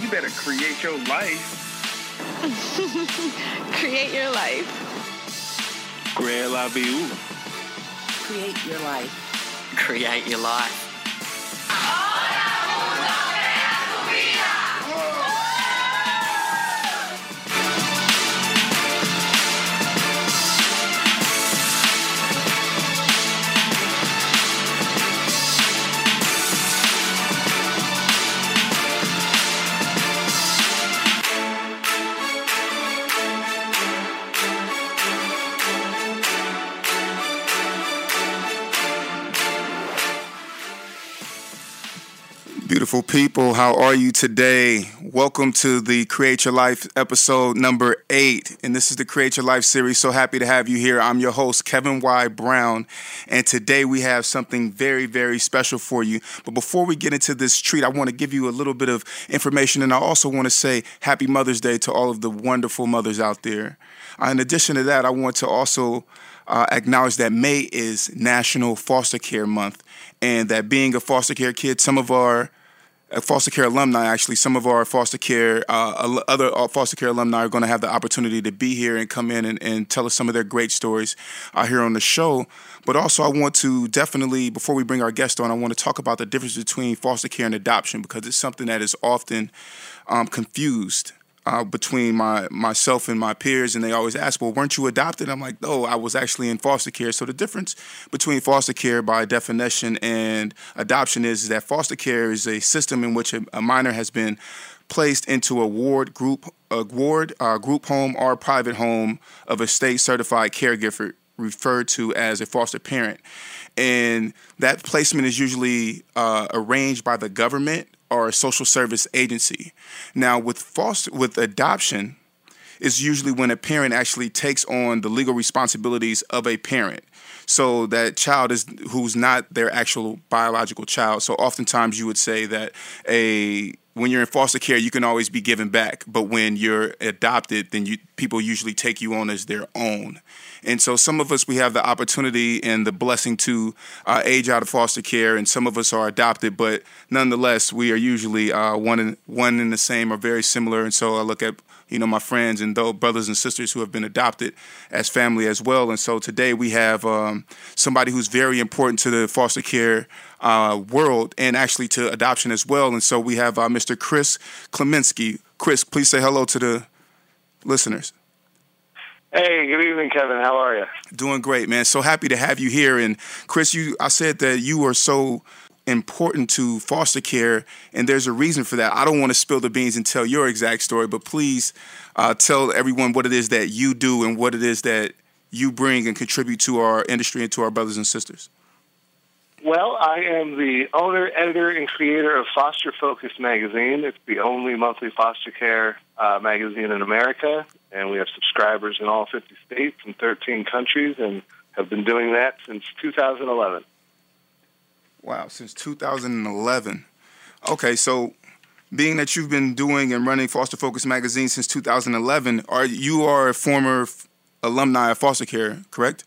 You better create your life. Create your life. Create la vie. Create your life. Create your life. Beautiful people, how are you today? Welcome to the Create Your Life episode number eight. And this is the Create Your Life series. So happy to have you here. I'm your host, Kevin Y. Brown. And today we have something very, very special for you. But before we get into this treat, I want to give you a little bit of information. And I also want to say Happy Mother's Day to all of the wonderful mothers out there. Uh, in addition to that, I want to also uh, acknowledge that May is National Foster Care Month, and that being a foster care kid, some of our foster care alumni, actually, some of our foster care, uh, other uh, foster care alumni are going to have the opportunity to be here and come in and, and tell us some of their great stories uh, here on the show. But also, I want to definitely, before we bring our guest on, I want to talk about the difference between foster care and adoption because it's something that is often um, confused uh, between my myself and my peers, and they always ask, "Well, weren't you adopted?" I'm like, "No, I was actually in foster care." So the difference between foster care, by definition, and adoption is, is that foster care is a system in which a, a minor has been placed into a ward group, a ward, uh, group home, or private home of a state certified caregiver referred to as a foster parent, and that placement is usually uh, arranged by the government or a social service agency. Now, with foster with adoption, is usually when a parent actually takes on the legal responsibilities of a parent. So that child is who's not their actual biological child. So oftentimes you would say that a when you're in foster care, you can always be given back, but when you're adopted, then you people usually take you on as their own. And so some of us we have the opportunity and the blessing to uh, age out of foster care, and some of us are adopted, but nonetheless we are usually uh, one and one and the same or very similar. And so I look at you know my friends and those brothers and sisters who have been adopted as family as well. And so today we have um, somebody who's very important to the foster care uh, world and actually to adoption as well. And so we have uh, Mr. Chris Klemensky. Chris, please say hello to the listeners. Hey, good evening, Kevin. How are you? Doing great, man. So happy to have you here. And Chris, you I said that you are so important to foster care, and there's a reason for that. I don't want to spill the beans and tell your exact story, but please uh, tell everyone what it is that you do and what it is that you bring and contribute to our industry and to our brothers and sisters. Well, I am the owner, editor, and creator of Foster Focus magazine. It's the only monthly foster care uh, magazine in America, and we have subscribers in all 50 states and 13 countries, and have been doing that since 2011. Wow, since 2011. Okay, so being that you've been doing and running Foster Focus magazine since 2011, are you are a former f- alumni of foster care, correct?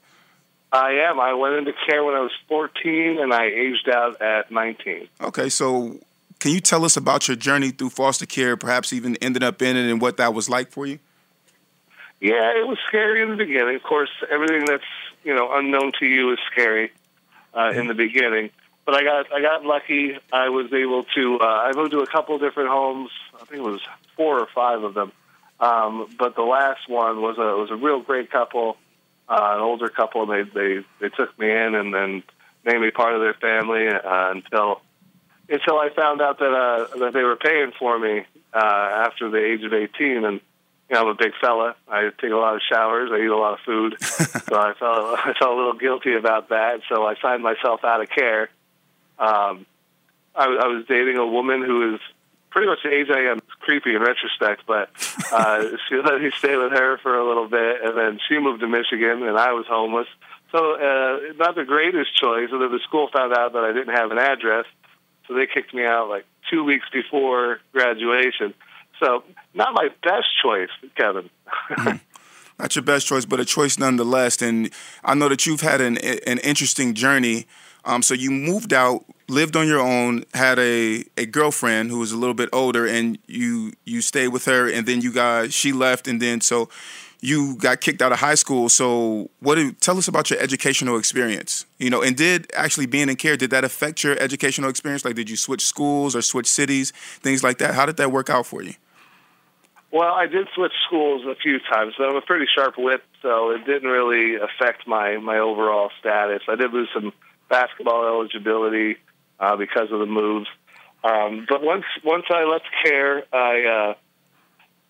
I am. I went into care when I was 14, and I aged out at 19. Okay, so can you tell us about your journey through foster care, perhaps even ended up in it and what that was like for you? Yeah, it was scary in the beginning. Of course, everything that's you know unknown to you is scary uh, in the beginning. But I got I got lucky. I was able to. Uh, I moved to a couple different homes. I think it was four or five of them. Um, but the last one was a was a real great couple, uh, an older couple. They they they took me in and then made me part of their family uh, until until I found out that uh, that they were paying for me uh, after the age of eighteen and you know, I'm a big fella. I take a lot of showers. I eat a lot of food, so I felt I felt a little guilty about that. So I signed myself out of care. Um, I, I was dating a woman who is pretty much the age I am. It's creepy in retrospect, but uh, she let me stay with her for a little bit, and then she moved to Michigan, and I was homeless. So uh, not the greatest choice. And then the school found out that I didn't have an address, so they kicked me out like two weeks before graduation. So not my best choice, Kevin. not your best choice, but a choice nonetheless. And I know that you've had an an interesting journey. Um, so you moved out, lived on your own, had a, a girlfriend who was a little bit older, and you you stayed with her, and then you got she left, and then so you got kicked out of high school. So what? Did, tell us about your educational experience. You know, and did actually being in care did that affect your educational experience? Like, did you switch schools or switch cities, things like that? How did that work out for you? Well, I did switch schools a few times, but I'm a pretty sharp wit, so it didn't really affect my my overall status. I did lose some basketball eligibility uh, because of the moves, um, but once once I left care, I,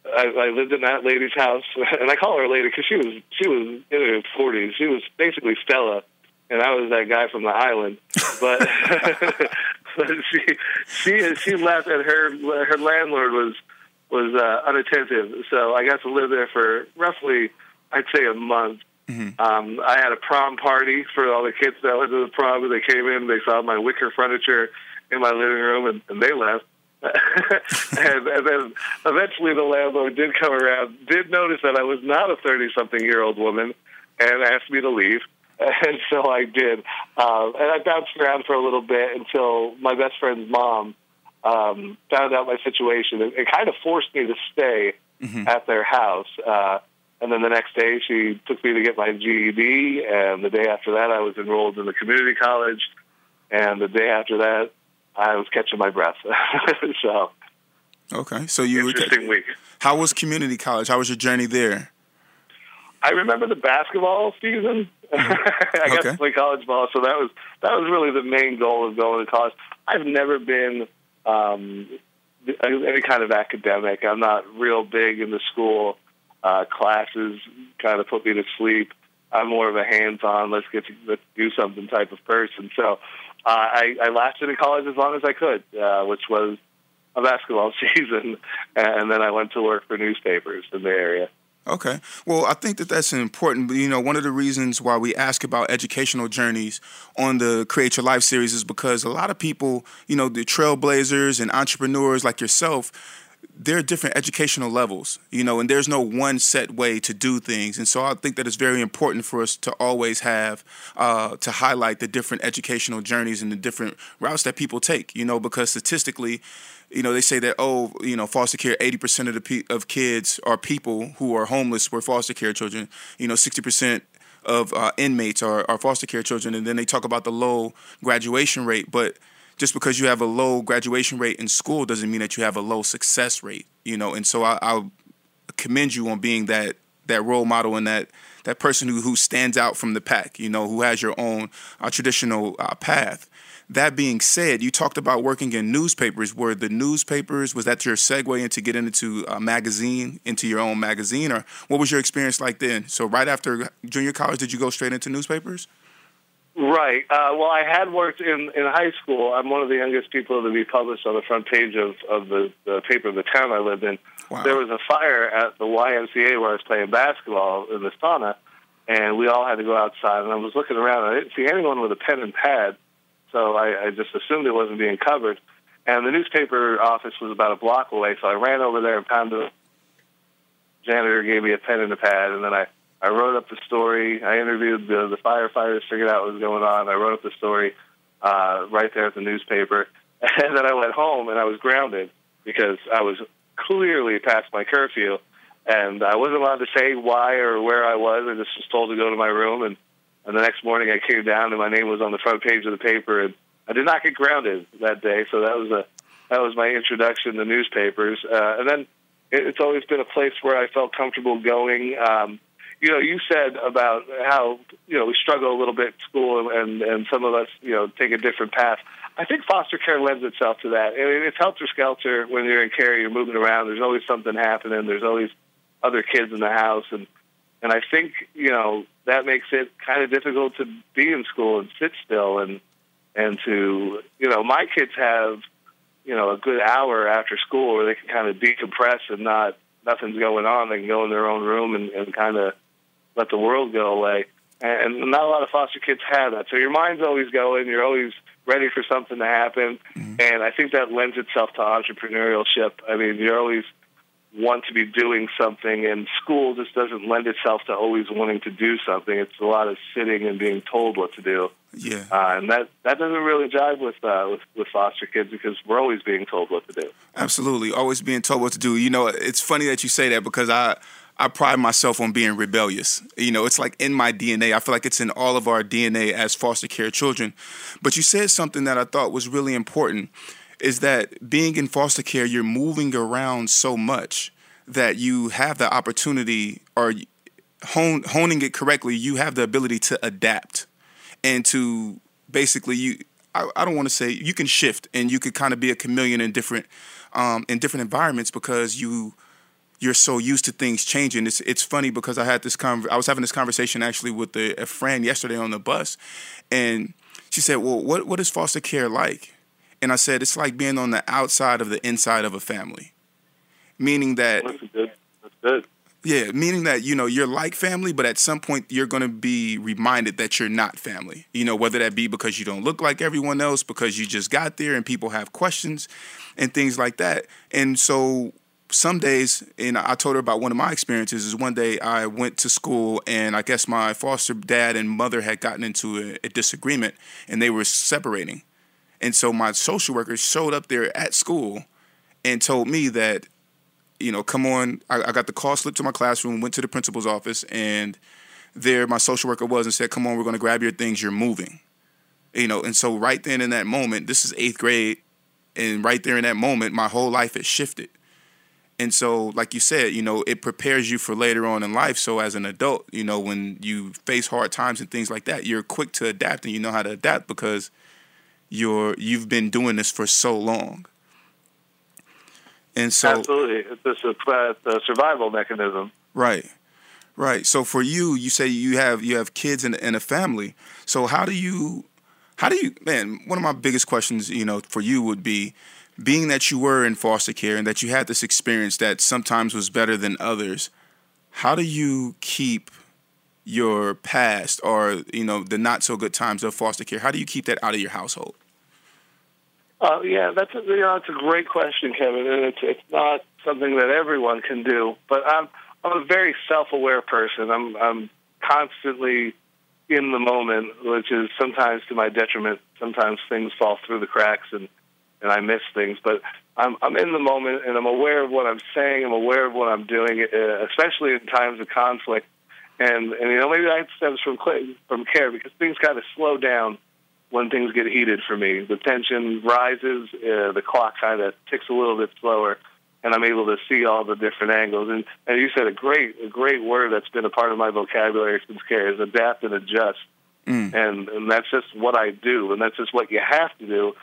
uh, I I lived in that lady's house, and I call her lady because she was she was in her forties. She was basically Stella, and I was that guy from the island. But, but she she she left, and her her landlord was was uh, unattentive. So I got to live there for roughly, I'd say, a month. Mm-hmm. Um, I had a prom party for all the kids that went to the prom. And they came in, they saw my wicker furniture in my living room, and, and they left. and, and then eventually the landlord did come around, did notice that I was not a 30 something year old woman, and asked me to leave. And so I did. Um, and I bounced around for a little bit until my best friend's mom um, found out my situation. It, it kind of forced me to stay mm-hmm. at their house. Uh, and then the next day, she took me to get my GED. And the day after that, I was enrolled in the community college. And the day after that, I was catching my breath. so, okay. So you interesting were, week. How was community college? How was your journey there? I remember the basketball season. Mm-hmm. I got okay. to play college ball, so that was that was really the main goal of going to college. I've never been um, any kind of academic. I'm not real big in the school uh, classes. Kind of put me to sleep. I'm more of a hands-on, let's get to let's do something type of person. So uh, I, I lasted in college as long as I could, uh, which was a basketball season, and then I went to work for newspapers in the area. Okay. Well, I think that that's important. You know, one of the reasons why we ask about educational journeys on the Create Your Life series is because a lot of people, you know, the trailblazers and entrepreneurs like yourself, there are different educational levels, you know, and there's no one set way to do things. And so I think that it's very important for us to always have uh, to highlight the different educational journeys and the different routes that people take, you know, because statistically, you know, they say that oh, you know, foster care, eighty percent of the pe- of kids are people who are homeless were foster care children. You know, sixty percent of uh, inmates are, are foster care children, and then they talk about the low graduation rate, but just because you have a low graduation rate in school doesn't mean that you have a low success rate, you know. And so I, I commend you on being that that role model and that that person who who stands out from the pack, you know, who has your own uh, traditional uh, path. That being said, you talked about working in newspapers. Were the newspapers was that your segue into getting into a magazine, into your own magazine, or what was your experience like then? So right after junior college, did you go straight into newspapers? Right. Uh, well, I had worked in, in high school. I'm one of the youngest people to be published on the front page of, of the, the paper of the town I lived in. Wow. There was a fire at the YMCA where I was playing basketball in the sauna, and we all had to go outside. And I was looking around, and I didn't see anyone with a pen and pad so I, I just assumed it wasn't being covered. And the newspaper office was about a block away, so I ran over there and found the janitor gave me a pen and a pad, and then I I wrote up the story. I interviewed the the firefighters, figured out what was going on. I wrote up the story uh, right there at the newspaper, and then I went home and I was grounded because I was clearly past my curfew, and I wasn't allowed to say why or where I was. I just was told to go to my room and and the next morning, I came down and my name was on the front page of the paper, and I did not get grounded that day. So that was a that was my introduction to newspapers. Uh, and then it, it's always been a place where I felt comfortable going. Um, you know, you said about how you know we struggle a little bit at school, and and some of us you know take a different path. I think foster care lends itself to that. I mean, it's helter skelter when you're in care. You're moving around. There's always something happening. There's always other kids in the house, and and I think you know that makes it kind of difficult to be in school and sit still and and to you know my kids have you know a good hour after school where they can kind of decompress and not nothing's going on. They can go in their own room and, and kind of let the world go away. And, and not a lot of foster kids have that. So your mind's always going. You're always ready for something to happen. Mm-hmm. And I think that lends itself to entrepreneurship. I mean, you're always want to be doing something, and school just doesn't lend itself to always wanting to do something. It's a lot of sitting and being told what to do. Yeah, uh, and that that doesn't really jive with, uh, with with foster kids because we're always being told what to do. Absolutely, always being told what to do. You know, it's funny that you say that because I. I pride myself on being rebellious. You know, it's like in my DNA. I feel like it's in all of our DNA as foster care children. But you said something that I thought was really important is that being in foster care, you're moving around so much that you have the opportunity or honing it correctly, you have the ability to adapt and to basically you. I, I don't want to say you can shift and you could kind of be a chameleon in different um, in different environments because you you're so used to things changing. It's it's funny because I had this con- I was having this conversation actually with a, a friend yesterday on the bus, and she said, "Well, what what is foster care like?" And I said, it's like being on the outside of the inside of a family, meaning that. That's good. That's good. Yeah, meaning that you know you're like family, but at some point you're going to be reminded that you're not family. You know, whether that be because you don't look like everyone else, because you just got there and people have questions and things like that. And so some days, and I told her about one of my experiences. Is one day I went to school, and I guess my foster dad and mother had gotten into a, a disagreement, and they were separating. And so my social worker showed up there at school and told me that, you know, come on, I, I got the call slip to my classroom, went to the principal's office, and there my social worker was and said, come on, we're going to grab your things, you're moving. You know, and so right then in that moment, this is eighth grade, and right there in that moment, my whole life has shifted. And so, like you said, you know, it prepares you for later on in life. So, as an adult, you know, when you face hard times and things like that, you're quick to adapt and you know how to adapt because you're you've been doing this for so long. And so absolutely, it's a, uh, a survival mechanism. Right, right. So for you, you say you have you have kids and, and a family. So how do you, how do you, man? One of my biggest questions, you know, for you would be, being that you were in foster care and that you had this experience that sometimes was better than others. How do you keep your past or you know the not so good times of foster care? How do you keep that out of your household? Uh, yeah, that's a, you know, a great question, Kevin, and it's it's not something that everyone can do. But I'm I'm a very self-aware person. I'm I'm constantly in the moment, which is sometimes to my detriment. Sometimes things fall through the cracks and and I miss things. But I'm I'm in the moment and I'm aware of what I'm saying. I'm aware of what I'm doing, uh, especially in times of conflict. And and you know maybe that stems from from care because things kind of slow down when things get heated for me. The tension rises, uh, the clock kind of ticks a little bit slower, and I'm able to see all the different angles. And and you said a great a great word that's been a part of my vocabulary since care is adapt and adjust. Mm. And and that's just what I do, and that's just what you have to do.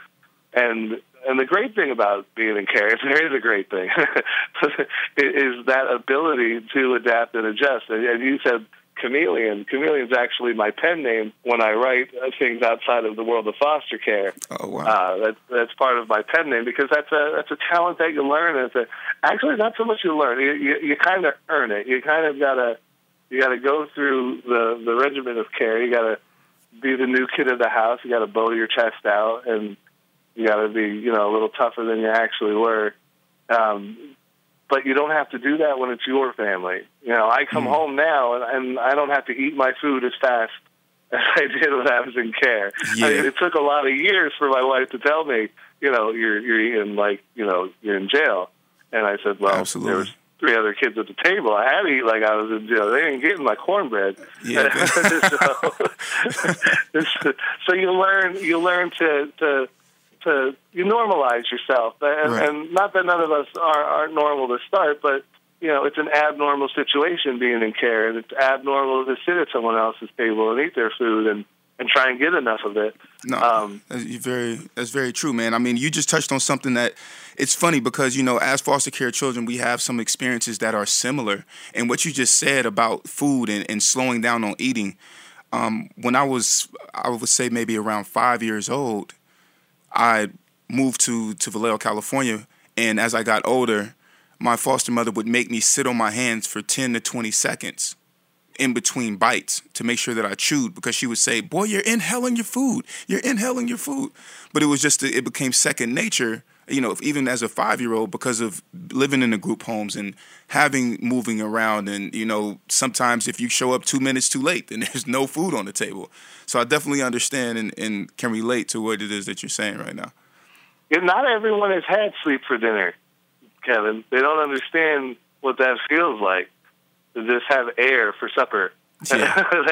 And and the great thing about being in care, if there is a great thing, is that ability to adapt and adjust. And, and you said chameleon. Chameleon's actually my pen name when I write things outside of the world of foster care. Oh wow! Uh, that, that's part of my pen name because that's a that's a talent that you learn. It's a, actually not so much you learn. You you, you kind of earn it. You kind of gotta you gotta go through the the regimen of care. You gotta be the new kid of the house. You gotta bow your chest out and you got to be, you know, a little tougher than you actually were. Um, but you don't have to do that when it's your family. You know, I come mm. home now and, and I don't have to eat my food as fast as I did when I was in care. Yeah. I mean, it took a lot of years for my wife to tell me, you know, you're you're eating like, you know, you're in jail. And I said, well, Absolutely. there was three other kids at the table. I had to eat like I was in jail. They didn't get my cornbread. Yeah. so, so you learn you learn to to to you normalize yourself, and, right. and not that none of us are aren't normal to start, but you know it's an abnormal situation being in care, and it's abnormal to sit at someone else's table and eat their food and and try and get enough of it. No, um, that's very that's very true, man. I mean, you just touched on something that it's funny because you know, as foster care children, we have some experiences that are similar. And what you just said about food and, and slowing down on eating, um, when I was, I would say maybe around five years old, I moved to to Vallejo, California, and as I got older, my foster mother would make me sit on my hands for 10 to 20 seconds in between bites to make sure that I chewed because she would say, "Boy, you're inhaling your food. You're inhaling your food." But it was just it became second nature, you know, even as a 5-year-old because of living in the group homes and having moving around and you know, sometimes if you show up 2 minutes too late, then there's no food on the table. So I definitely understand and, and can relate to what it is that you're saying right now. Yeah, not everyone has had sleep for dinner, Kevin. They don't understand what that feels like to just have air for supper. Yeah.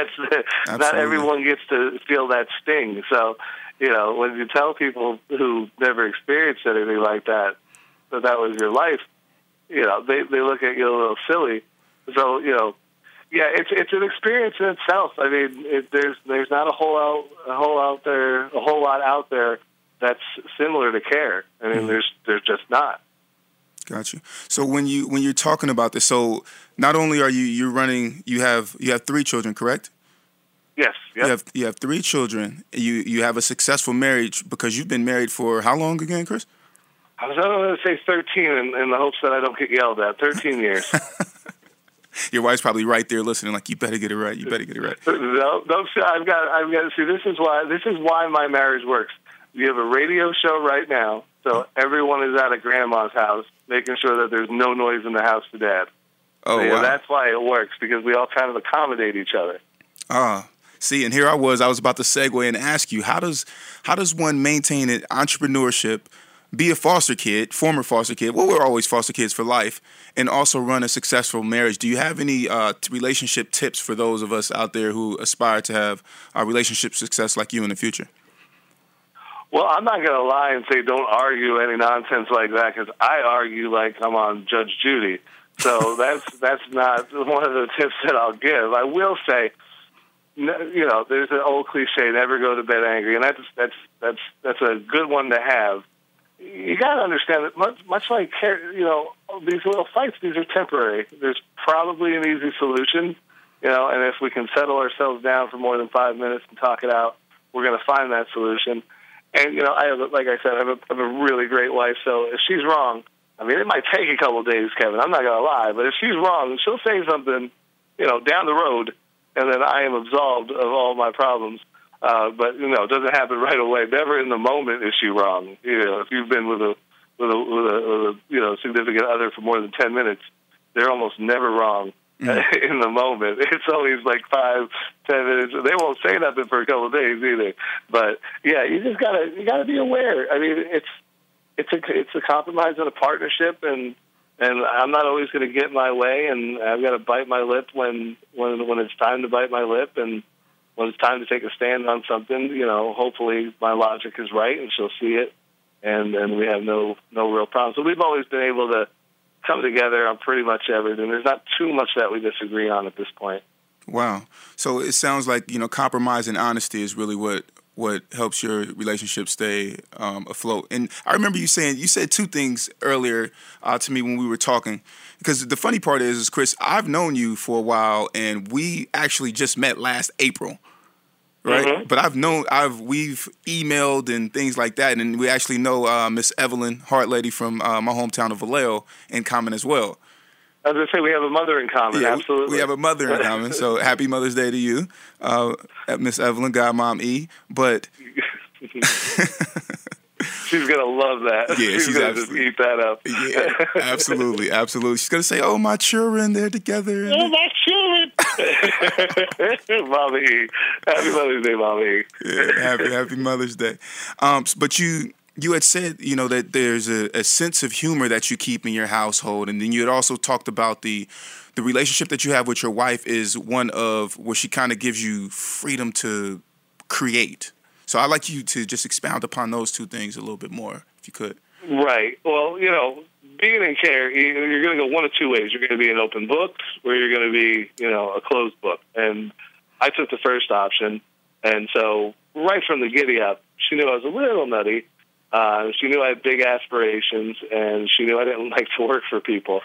That's not everyone gets to feel that sting. So, you know, when you tell people who never experienced anything like that that that was your life, you know, they they look at you a little silly. So, you know, yeah, it's it's an experience in itself. I mean, it, there's there's not a whole out a whole out there a whole lot out there that's similar to care. I mean, mm-hmm. there's there's just not. Got you. So when you when you're talking about this, so not only are you you're running, you have you have three children, correct? Yes, You have you have three children. You you have a successful marriage because you've been married for how long again, Chris? I was going to say 13 in, in the hopes that I don't get yelled at. 13 years. Your wife's probably right there listening, like you better get it right. You better get it right. no, no, I've got, I've got. To see, this is why, this is why my marriage works. You have a radio show right now, so everyone is at a grandma's house, making sure that there's no noise in the house to dad. Oh yeah, wow. that's why it works because we all kind of accommodate each other. Ah, see, and here I was. I was about to segue and ask you how does how does one maintain an entrepreneurship, be a foster kid, former foster kid? Well, we're always foster kids for life, and also run a successful marriage. Do you have any uh, relationship tips for those of us out there who aspire to have a relationship success like you in the future? Well, I'm not going to lie and say don't argue any nonsense like that because I argue like I'm on Judge Judy. So that's that's not one of the tips that I'll give. I will say, you know, there's an old cliche: never go to bed angry, and that's that's that's that's a good one to have. You got to understand that much much like you know these little fights, these are temporary. There's probably an easy solution, you know, and if we can settle ourselves down for more than five minutes and talk it out, we're going to find that solution. And you know, I have, like I said, I have, a, I have a really great wife. So if she's wrong, I mean, it might take a couple of days, Kevin. I'm not gonna lie, but if she's wrong, she'll say something, you know, down the road, and then I am absolved of all my problems. Uh, but you know, it doesn't happen right away. Never in the moment is she wrong. You know, if you've been with a with a with a, with a you know significant other for more than ten minutes, they're almost never wrong in the moment. It's always like five, ten minutes. They won't say nothing for a couple of days either. But yeah, you just gotta you gotta be aware. I mean, it's it's a it's a compromise and a partnership, and and I'm not always going to get my way, and I've got to bite my lip when when when it's time to bite my lip, and when it's time to take a stand on something. You know, hopefully my logic is right, and she'll see it, and and we have no no real problems. So we've always been able to come together on pretty much everything. There's not too much that we disagree on at this point. Wow. So it sounds like you know compromise and honesty is really what what helps your relationship stay um, afloat. And I remember you saying you said two things earlier uh, to me when we were talking. Because the funny part is, is Chris, I've known you for a while, and we actually just met last April, right? Mhm. But I've known, I've we've emailed and things like that, and we actually know uh, Miss Evelyn Hart Lady from uh, my hometown of Vallejo in common as well. As I say, we have a mother in common. Yeah, we- absolutely, We have a mother in common. So happy Mother's Day to you, uh, Miss Evelyn, Godmom E. But She's gonna love that. Yeah, she's, she's gonna just eat that up. yeah, absolutely, absolutely. She's gonna say, "Oh, my children, they're together." Oh, my children. Mama E. Happy Mother's Day, Mama E. Yeah, happy Happy Mother's Day. Um, but you you had said you know that there's a, a sense of humor that you keep in your household, and then you had also talked about the the relationship that you have with your wife is one of where she kind of gives you freedom to create. So I'd like you to just expound upon those two things a little bit more, if you could. Right. Well, you know, being in care, you- you're going to go one of two ways. You're going to be an open book, or you're going to be, you know, a closed book. And I took the first option, and so right from the giddy up, she knew I was a little nutty. Uh, she knew I had big aspirations, and she knew I didn't like to work for people.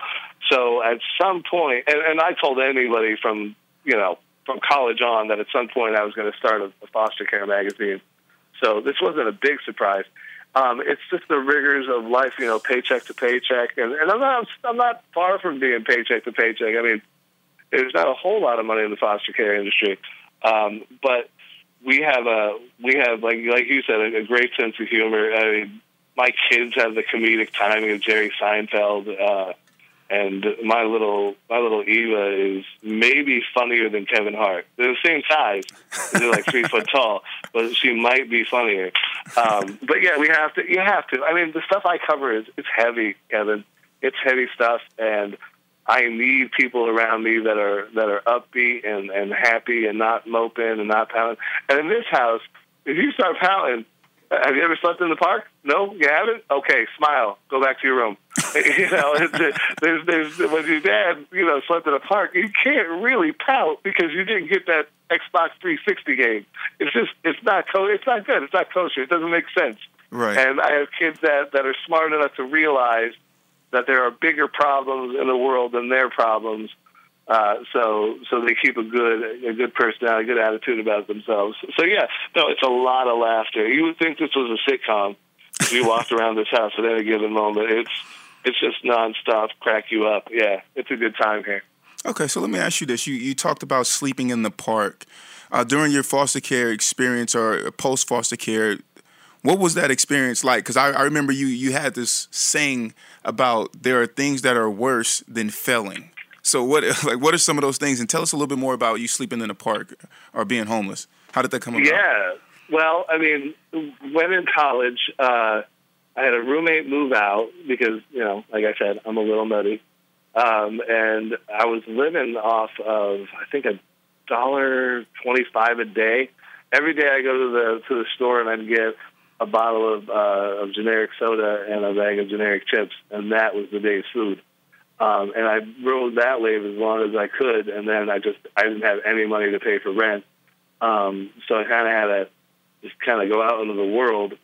So at some point, and, and I told anybody from, you know, from college on that at some point I was going to start a, a foster care magazine. So this wasn't a big surprise. Um, it's just the rigors of life, you know, paycheck to paycheck, and, and I'm not I'm not far from being paycheck to paycheck. I mean, there's not a whole lot of money in the foster care industry, um, but we have a we have like like you said a, a great sense of humor. I mean, my kids have the comedic timing of Jerry Seinfeld. Uh, and my little my little Eva is maybe funnier than Kevin Hart. They're the same size. They're like three foot tall, but she might be funnier. Um, but yeah, we have to. You have to. I mean, the stuff I cover is it's heavy, Kevin. It's heavy stuff, and I need people around me that are that are upbeat and and happy and not moping and not pouting. And in this house, if you start pouting, have you ever slept in the park? No, you haven't. Okay, smile. Go back to your room. you know, there's, there's, when your dad, you know, slept in a park, you can't really pout because you didn't get that Xbox 360 game. It's just, it's not, co- it's not good. It's not kosher. It doesn't make sense. Right. And I have kids that that are smart enough to realize that there are bigger problems in the world than their problems. Uh, so so they keep a good a good personality, a good attitude about themselves. So yeah, no, it's a lot of laughter. You would think this was a sitcom if you walked around this house at any given moment. It's it's just nonstop, crack you up. Yeah, it's a good time here. Okay, so let me ask you this: you you talked about sleeping in the park uh, during your foster care experience or post foster care. What was that experience like? Because I, I remember you you had this saying about there are things that are worse than failing. So what like what are some of those things? And tell us a little bit more about you sleeping in the park or being homeless. How did that come about? Yeah. Well, I mean, when in college, uh, I had a roommate move out because you know, like I said, I'm a little nutty, um, and I was living off of I think a dollar twenty-five a day. Every day I go to the to the store and I'd get a bottle of uh, of generic soda and a bag of generic chips, and that was the day's food. Um, and I rode that wave as long as I could, and then I just I didn't have any money to pay for rent, um, so I kind of had to just kind of go out into the world,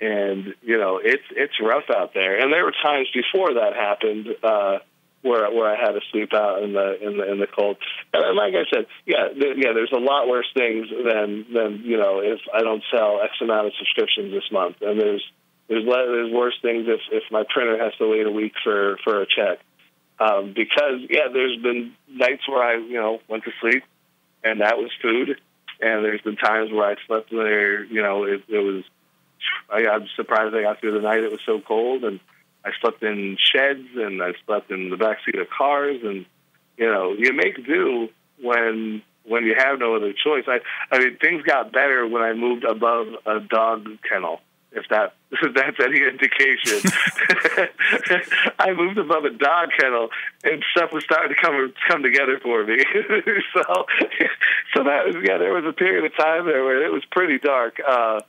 and you know it's it's rough out there. And there were times before that happened uh, where where I had to sleep out in the in the in the cold. And like I said, yeah, th- yeah, there's a lot worse things than than you know if I don't sell X amount of subscriptions this month, and there's there's le- there's worse things if if my printer has to wait a week for for a check. Um, because yeah, there's been nights where I you know went to sleep, and that was food, and there's been times where I slept there. You know, it, it was. I, I'm surprised I got through the night. It was so cold, and I slept in sheds, and I slept in the back seat of cars, and you know, you make do when when you have no other choice. I I mean, things got better when I moved above a dog kennel if that if that's any indication. I moved above a dog kennel, and stuff was starting to come come together for me. so, so that was yeah. There was a period of time there where it was pretty dark. Uh,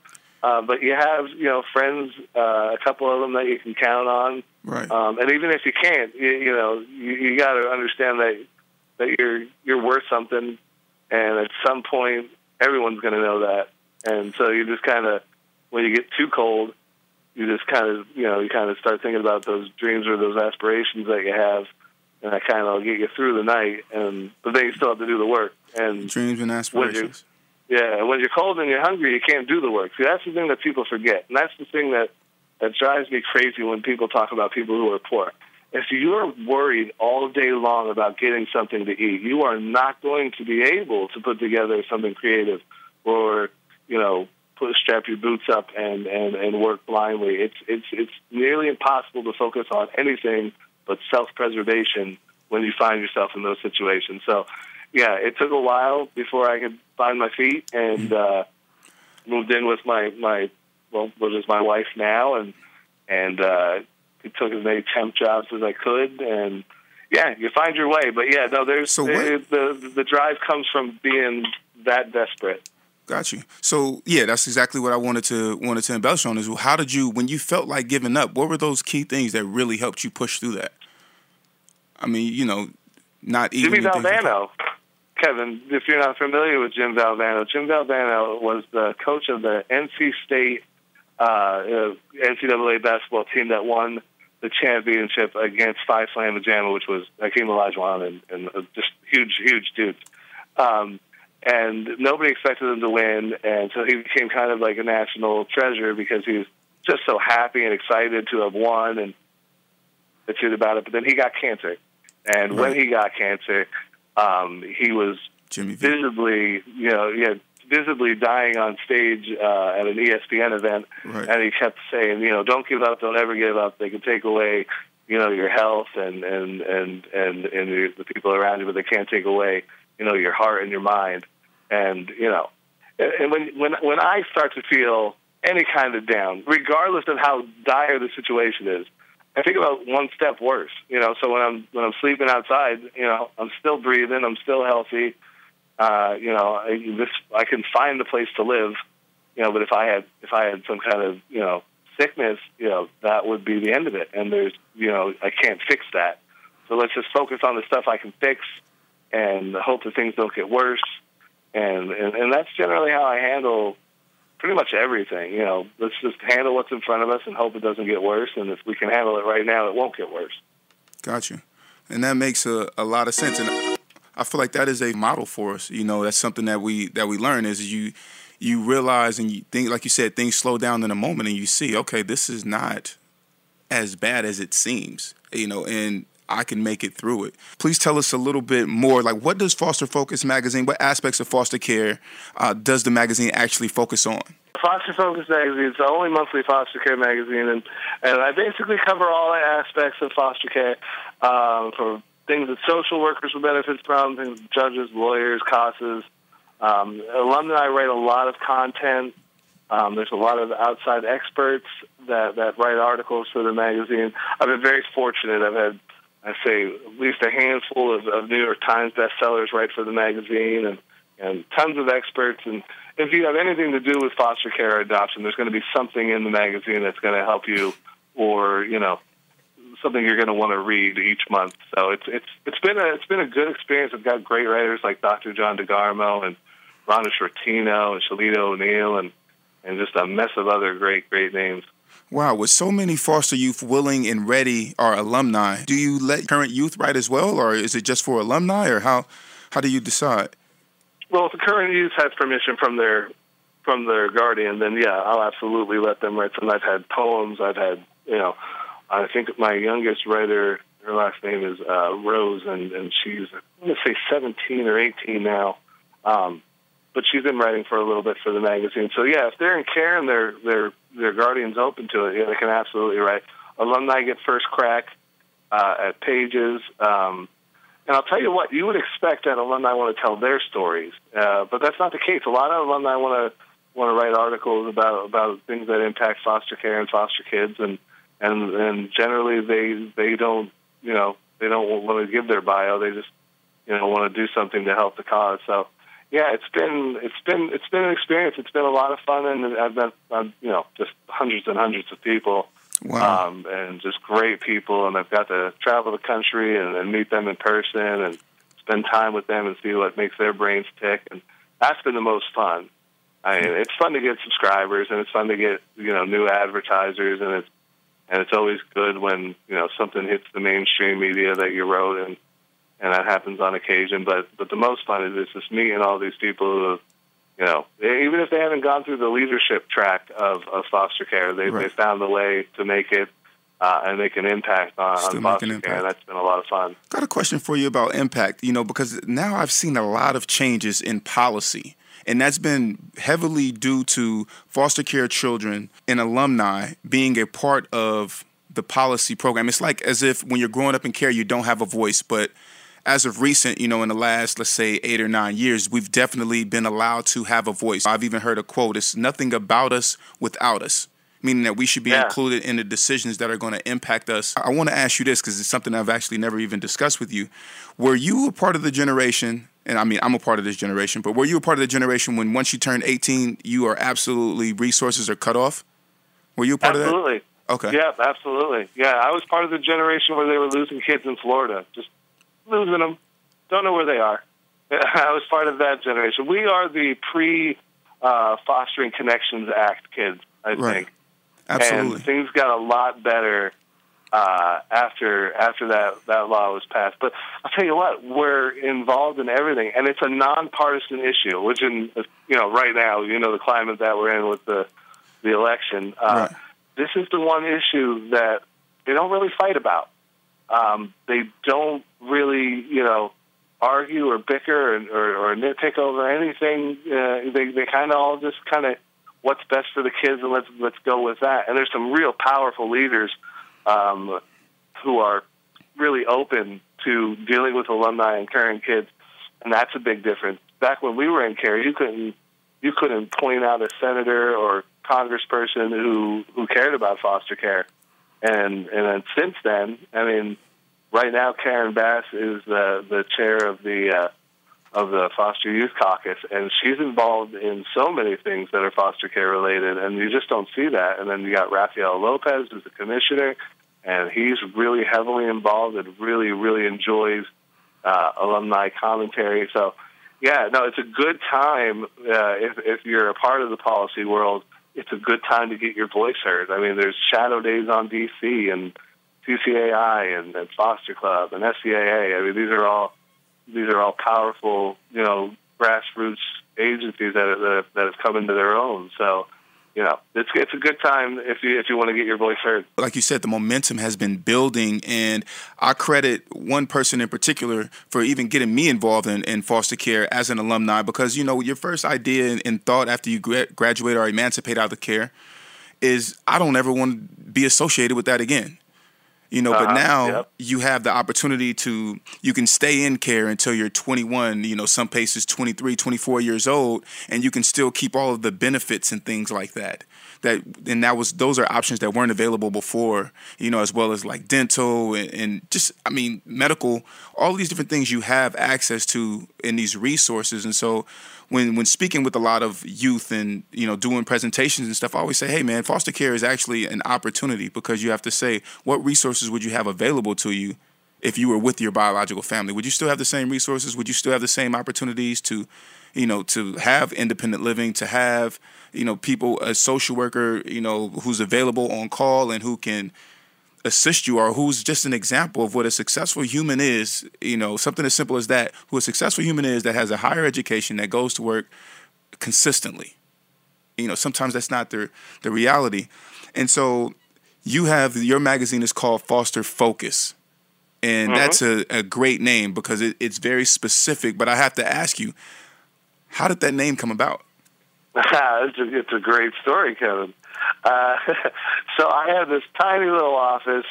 uh, but you have you know friends, uh, a couple of them that you can count on. Right. Um, and even if you can't, you, you know, you, you got to understand that that you're you're worth something, and at some point, everyone's going to know that. And so you just kind of when you get too cold, you just kind of, you know, you kind of start thinking about those dreams or those aspirations that you have, and that kind of will get you through the night. And but then you still have to do the work. And dreams and aspirations. Yeah, when you're cold and you're hungry, you can't do the work. See, that's the thing that people forget, and that's the thing that that drives me crazy when people talk about people who are poor. If you're worried all day long about getting something to eat, you are not going to be able to put together something creative or, you know, put strap your boots up and, and, and work blindly. It's it's it's nearly impossible to focus on anything but self preservation when you find yourself in those situations. So yeah, it took a while before I could find my feet and uh, moved in with my my well, which is my wife now, and and uh, took as many temp jobs as I could, and yeah, you find your way. But yeah, no, there's So it, the the drive comes from being that desperate. Got you. So yeah, that's exactly what I wanted to wanted to embellish on. Is how did you when you felt like giving up? What were those key things that really helped you push through that? I mean, you know, not even Jimmy Valvano, Kevin. If you're not familiar with Jim Valvano, Jim Valvano was the coach of the NC State uh, uh, NCAA basketball team that won the championship against Phi Slamma Jamma, which was Hakeem Olajuwon and, and uh, just huge, huge dudes. Um, and nobody expected him to win, and so he became kind of like a national treasure because he was just so happy and excited to have won and excited about it. But then he got cancer, and when he got cancer, um, he was Jimmy V. visibly, you know, yeah, visibly dying on stage uh, at an ESPN event, Right. and he kept saying, you know, don't give up, don't ever give up. They can take away, you know, your health and and and and and the people around you, but they can't take away, you know, your heart and your mind. And you know, and and when when when I start to feel any kind of down, regardless of how dire the situation is, I think about one step worse. You know, so when I'm when I'm sleeping outside, you know, I'm still breathing, I'm still healthy. Uh, you know, I, this I can find a place to live. You know, but if I had if I had some kind of you know sickness, you know, that would be the end of it. And there's you know I can't fix that. So let's just focus on the stuff I can fix, and hope that things don't get worse. And and, and that's generally how I handle pretty much everything. You know, let's just handle what's in front of us and hope it doesn't get worse. And if we can handle it right now, it won't get worse. Gotcha. And that makes a, a lot of sense. And I feel like that is a model for us. You know, that's something that we that we learn is you you realize and you think like you said, things slow down in a moment and you see, okay, this is not as bad as it seems. You know, and I can make it through it. Please tell us a little bit more. Like, what does Foster Focus magazine? What aspects of foster care uh, does the magazine actually focus on? Foster Focus magazine is the only monthly foster care magazine, and and I basically cover all the aspects of foster care, um, for things that social workers will benefit from, things judges, lawyers, CASAs. Um, alumni write a lot of content. Um, there's a lot of outside experts that that write articles for the magazine. I've been very fortunate. I've had I say at least a handful of, of New York Times bestsellers write for the magazine, and and tons of experts. And if you have anything to do with foster care adoption, there's going to be something in the magazine that's going to help you, or you know, something you're going to want to read each month. So it's it's it's been a it's been a good experience. I've got great writers like Dr. John DeGarmo and Rhonda Sciortino and Shalita O'Neale and and just a mess of other great great names. Wow, with so many foster youth willing and ready are alumni, do you let current youth write as well, or is it just for alumni, or how how do you decide? Well, if the current youth has permission from their from their guardian, then yeah, I'll absolutely let them write some. I've had poems. I've had you know, I think my youngest writer, her last name is uh, Rose, and and she's I'm gonna say 17 or 18 now. Um, but she's been writing for a little bit for the magazine. So yeah, if they're in care and their their their guardian's open to it, yeah, they can absolutely write. Alumni get first crack uh, at pages. Um, and I'll tell you what, you would expect that alumni want to tell their stories, uh, but that's not the case. A lot of alumni want to want to write articles about about things that impact foster care and foster kids, and and and generally they they don't you know they don't want to give their bio. They just you know want to do something to help the cause. So yeah, it's been it's been it's been an experience. It's been a lot of fun, and I've met um, you know just hundreds and hundreds of people Wow. um, and just great people. And I've got to travel the country and, and meet them in person and spend time with them and see what makes their brains tick. And that's been the most fun. I mean, it's fun to get subscribers and it's fun to get you know new advertisers and it's and it's always good when you know something hits the mainstream media that you wrote and and that happens on occasion. But but the most fun is it's just meeting all these people who you know, even if they haven't gone through the leadership track of, of foster care, they Right. they found a way to make it uh, and make an impact on, Still on foster care. impact. And that's been a lot of fun. Got a question for you about impact, you know, because now I've seen a lot of changes in policy, and that's been heavily due to foster care children and alumni being a part of the policy program. It's like as if when you're growing up in care, you don't have a voice, but as of recent, you know, in the last, let's say, eight or nine years, we've definitely been allowed to have a voice. I've even heard a quote it's nothing about us without us, meaning that we should be Yeah. included in the decisions that are going to impact us. I want to ask you this because it's something I've actually never even discussed with you. Were you a part of the generation? And I mean, I'm a part of this generation, but were you a part of the generation when once you turned 18, you are absolutely resources are cut off? Were you a part of that? Absolutely. Okay. Yeah, absolutely. Yeah, I was part of the generation where they were losing kids in Florida, just losing them. Don't know where they are. I was part of that generation. We are the pre uh, Fostering Connections Act kids, I Right. think. Absolutely. And things got a lot better uh, after after that that law was passed. But I'll tell you what, we're involved in everything, and it's a nonpartisan issue. Which, in you know, right now, you know, the climate that we're in with the the election, uh, Right. this is the one issue that they don't really fight about. Um, they don't really, you know, argue or bicker or, or, or nitpick over anything. Uh, they they kind of all just kind of what's best for the kids and let's let's go with that. And there's some real powerful leaders um, who are really open to dealing with alumni and current kids, and that's a big difference. Back when we were in care, you couldn't you couldn't point out a senator or congressperson who who cared about foster care, and and then since then, I mean, right now Karen Bass is the the chair of the uh, of the Foster Youth Caucus, and she's involved in so many things that are foster care related, and you just don't see that. And then you got Rafael Lopez, who's the commissioner, and he's really heavily involved and really, really enjoys uh, alumni commentary. So, yeah, no, it's a good time uh, if if you're a part of the policy world. It's a good time to get your voice heard. I mean, there's shadow days on DC and CCAI and, and Foster Club and FCAA. I mean, these are all these are all powerful, you know, grassroots agencies that that, that have come into their own. So, you know, it's it's a good time if you if you want to get your voice heard. Like you said, the momentum has been building, and I credit one person in particular for even getting me involved in, in foster care as an alumni because you know your first idea and, and thought after you graduate or emancipate out of care is I don't ever want to be associated with that again you know uh-huh, but now yep. you have the opportunity to you can stay in care until you're 21 you know some places 23 24 years old and you can still keep all of the benefits and things like that that and that was those are options that weren't available before you know as well as like dental and, and just i mean medical all these different things you have access to in these resources and so when when speaking with a lot of youth and you know doing presentations and stuff, I always say, hey man, foster care is actually an opportunity because you have to say what resources would you have available to you if you were with your biological family. Would you still have the same resources? Would you still have the same opportunities to you know to have independent living, to have you know people a social worker you know who's available on call and who can assist you or who's just an example of what a successful human is, you know, something as simple as that, who a successful human is that has a higher education that goes to work consistently. You know, sometimes that's not the the reality. And so you have your magazine is called Foster Focus. And mm-hmm. that's a, a great name because it, it's very specific. But I have to ask you, how did that name come about? it's, a, great story, Kevin. Uh, so I had this tiny little office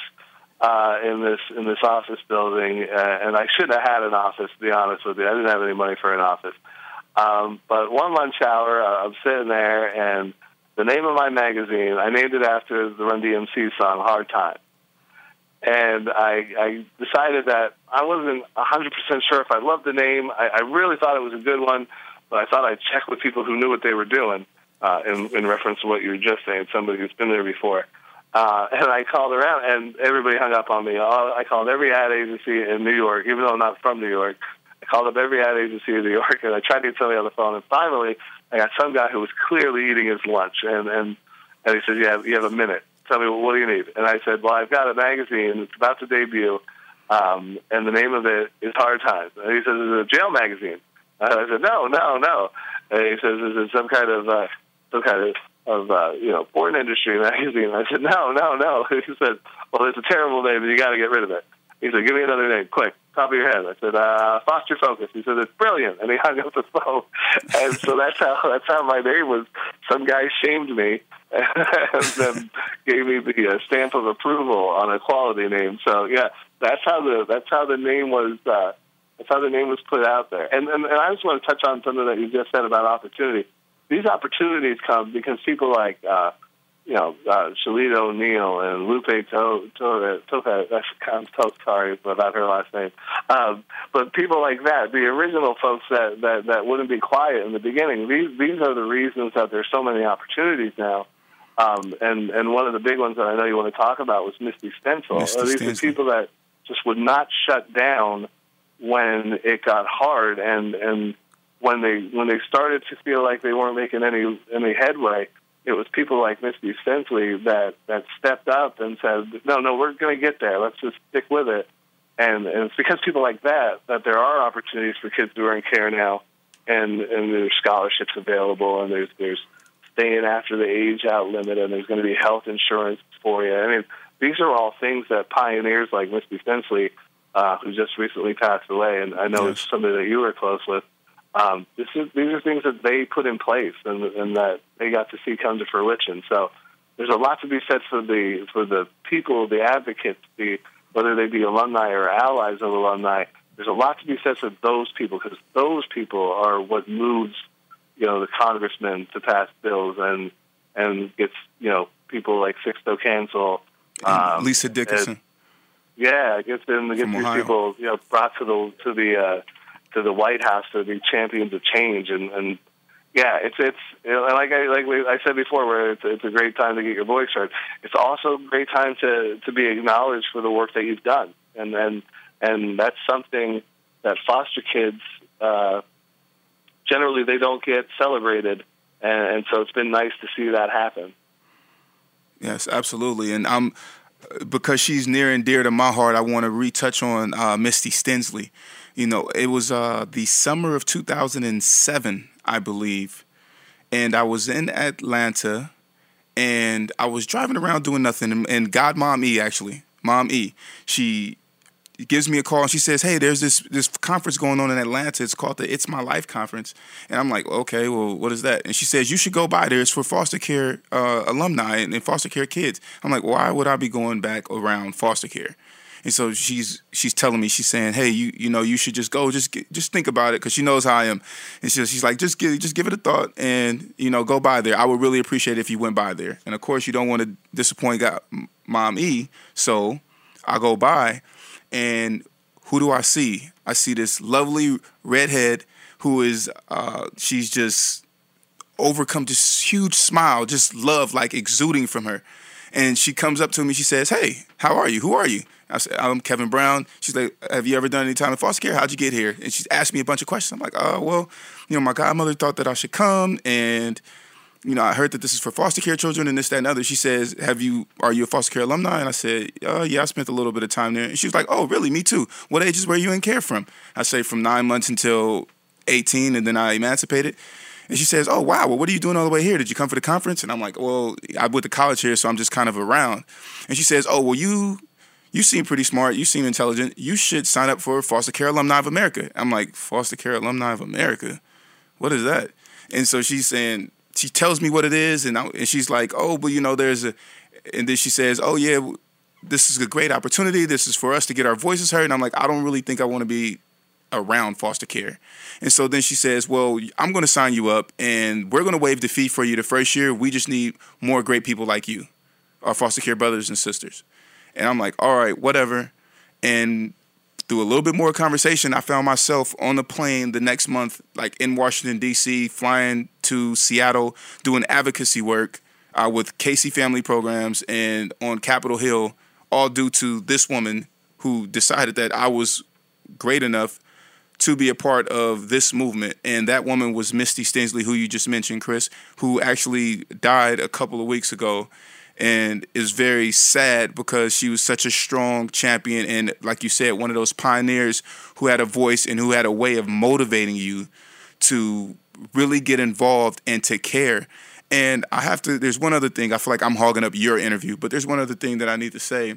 uh, in this in this office building, uh, and I shouldn't have had an office. To be honest with you, I didn't have any money for an office. Um, but one lunch hour, uh, I'm sitting there, and the name of my magazine, I named it after the Run DMC song "Hard Time." And I, I decided that I wasn't 100% sure if I loved the name. I, I really thought it was a good one, but I thought I'd check with people who knew what they were doing uh, in, in reference to what you were just saying, somebody who's been there before. Uh, and I called around, and everybody hung up on me. I called every ad agency in New York, even though I'm not from New York. I called up every ad agency in New York, and I tried to get somebody on the phone. And finally, I got some guy who was clearly eating his lunch, and and and he said, "You have you have a minute. Tell me what do you need?" And I said, "Well, I've got a magazine. It's about to debut, um, and the name of it is Hard Times." And he says, "It's a jail magazine." I said, "No, no, no." And he says, "Is it some kind of uh, some kind of of uh, you know porn industry magazine. I said, no, no, no. He said, well, it's a terrible name, and you got to get rid of it. He said, give me another name, quick, top of your head. I said, uh, Foster Focus. He said, it's brilliant, and he hung up the phone. And so that's how that's how my name was. Some guy shamed me and then gave me the uh, stamp of approval on a quality name. So yeah, that's how the that's how the name was. Uh, that's how the name was put out there. And, and and I just want to touch on something that you just said about opportunity these opportunities come because people like uh, you know uh, Shalita O'Neale and Lupe to to to I'm so sorry about her last name. Um, but people like that, the original folks that, that that wouldn't be quiet in the beginning. These these are the reasons that there's so many opportunities now. Um, and and one of the big ones that I know you want to talk about was Misty Stenslie. Misty these Stenslie. are people that just would not shut down when it got hard and and when they when they started to feel like they weren't making any any headway, it was people like Misty Stenslie that that stepped up and said, "No, no, we're going to get there. Let's just stick with it." And and it's because people like that that there are opportunities for kids who are in care now, and and there's scholarships available, and there's there's staying after the age out limit, and there's going to be health insurance for you. I mean, these are all things that pioneers like Misty Stenslie, uh, who just recently passed away, and I know Yes. it's somebody that you were close with. Um, this is these are things that they put in place and, and that they got to see come to fruition. So there's a lot to be said for the for the people, the advocates, the whether they be alumni or allies of alumni. There's a lot to be said for those people because those people are what moves, you know, the congressmen to pass bills and and gets you know people like Sixto Cancel, um, Lisa Dickinson. Yeah, it gets them From these Ohio. people you know brought to the to the uh, to the White House to be champions of change and and yeah, it's it's you know, like I like I said before, where it's it's a great time to get your voice heard. It's also a great time to to be acknowledged for the work that you've done, and and and that's something that foster kids uh, generally they don't get celebrated, and, and so it's been nice to see that happen. Yes, absolutely. And I'm because she's near and dear to my heart. I want to retouch on uh, Misty Stenslie. You know, it was uh, the summer of 2007, I believe, and I was in Atlanta, and I was driving around doing nothing. And, and God, Mom E, actually, Mom E, she gives me a call and she says, "Hey, there's this this conference going on in Atlanta. It's called the It's My Life conference." And I'm like, "Okay, well, what is that?" And she says, "You should go by there. It's for foster care uh, alumni and, and foster care kids." I'm like, "Why would I be going back around foster care?" And so she's she's telling me she's saying, "Hey, you you know you should just go, just get, just think about it because she knows how I am." And she, she's like, "Just give just give it a thought and you know go by there. I would really appreciate it if you went by there." And of course, you don't want to disappoint God, Mom E, so I go by, and who do I see? I see this lovely redhead who is uh, she's just overcome this huge smile, just love like exuding from her. And she comes up to me. She says, "Hey, how are you? Who are you?" I said, "I'm Kevin Brown." She's like, "Have you ever done any time in foster care? How'd you get here?" And she's asked me a bunch of questions. I'm like, "Oh, well, you know, my godmother thought that I should come, and you know, I heard that this is for foster care children and this, that, and other." She says, "Have you? Are you a foster care alumni?" And I said, "Oh, yeah, I spent a little bit of time there." And she was like, "Oh, really? Me too. What ages were you in care from?" I say, "From nine months until 18, and then I emancipated." And she says, "Oh wow, well, what are you doing all the way here? Did you come for the conference?" And I'm like, "Well, I went to college here, so I'm just kind of around." And she says, "Oh well, you you seem pretty smart. You seem intelligent. You should sign up for Foster Care Alumni of America." I'm like, "Foster Care Alumni of America? What is that?" And so she's saying, she tells me what it is, and I, and she's like, "Oh, but you know, there's a," and then she says, "Oh yeah." This is a great opportunity. This is for us to get our voices heard. And I'm like, I don't really think I want to be around foster care. And so then she says, Well, I'm going to sign you up and we're going to waive the fee for you the first year. We just need more great people like you, our foster care brothers and sisters. And I'm like, All right, whatever. And through a little bit more conversation, I found myself on the plane the next month, like in Washington, D.C., flying to Seattle, doing advocacy work uh, with Casey Family Programs and on Capitol Hill, all due to this woman who decided that I was great enough to be a part of this movement. And that woman was Misty Stenslie, who you just mentioned, Chris, who actually died a couple of weeks ago and is very sad because she was such a strong champion and like you said one of those pioneers who had a voice and who had a way of motivating you to really get involved and to care. And i have to there's one other thing i feel like i'm hogging up your interview but there's one other thing that i need to say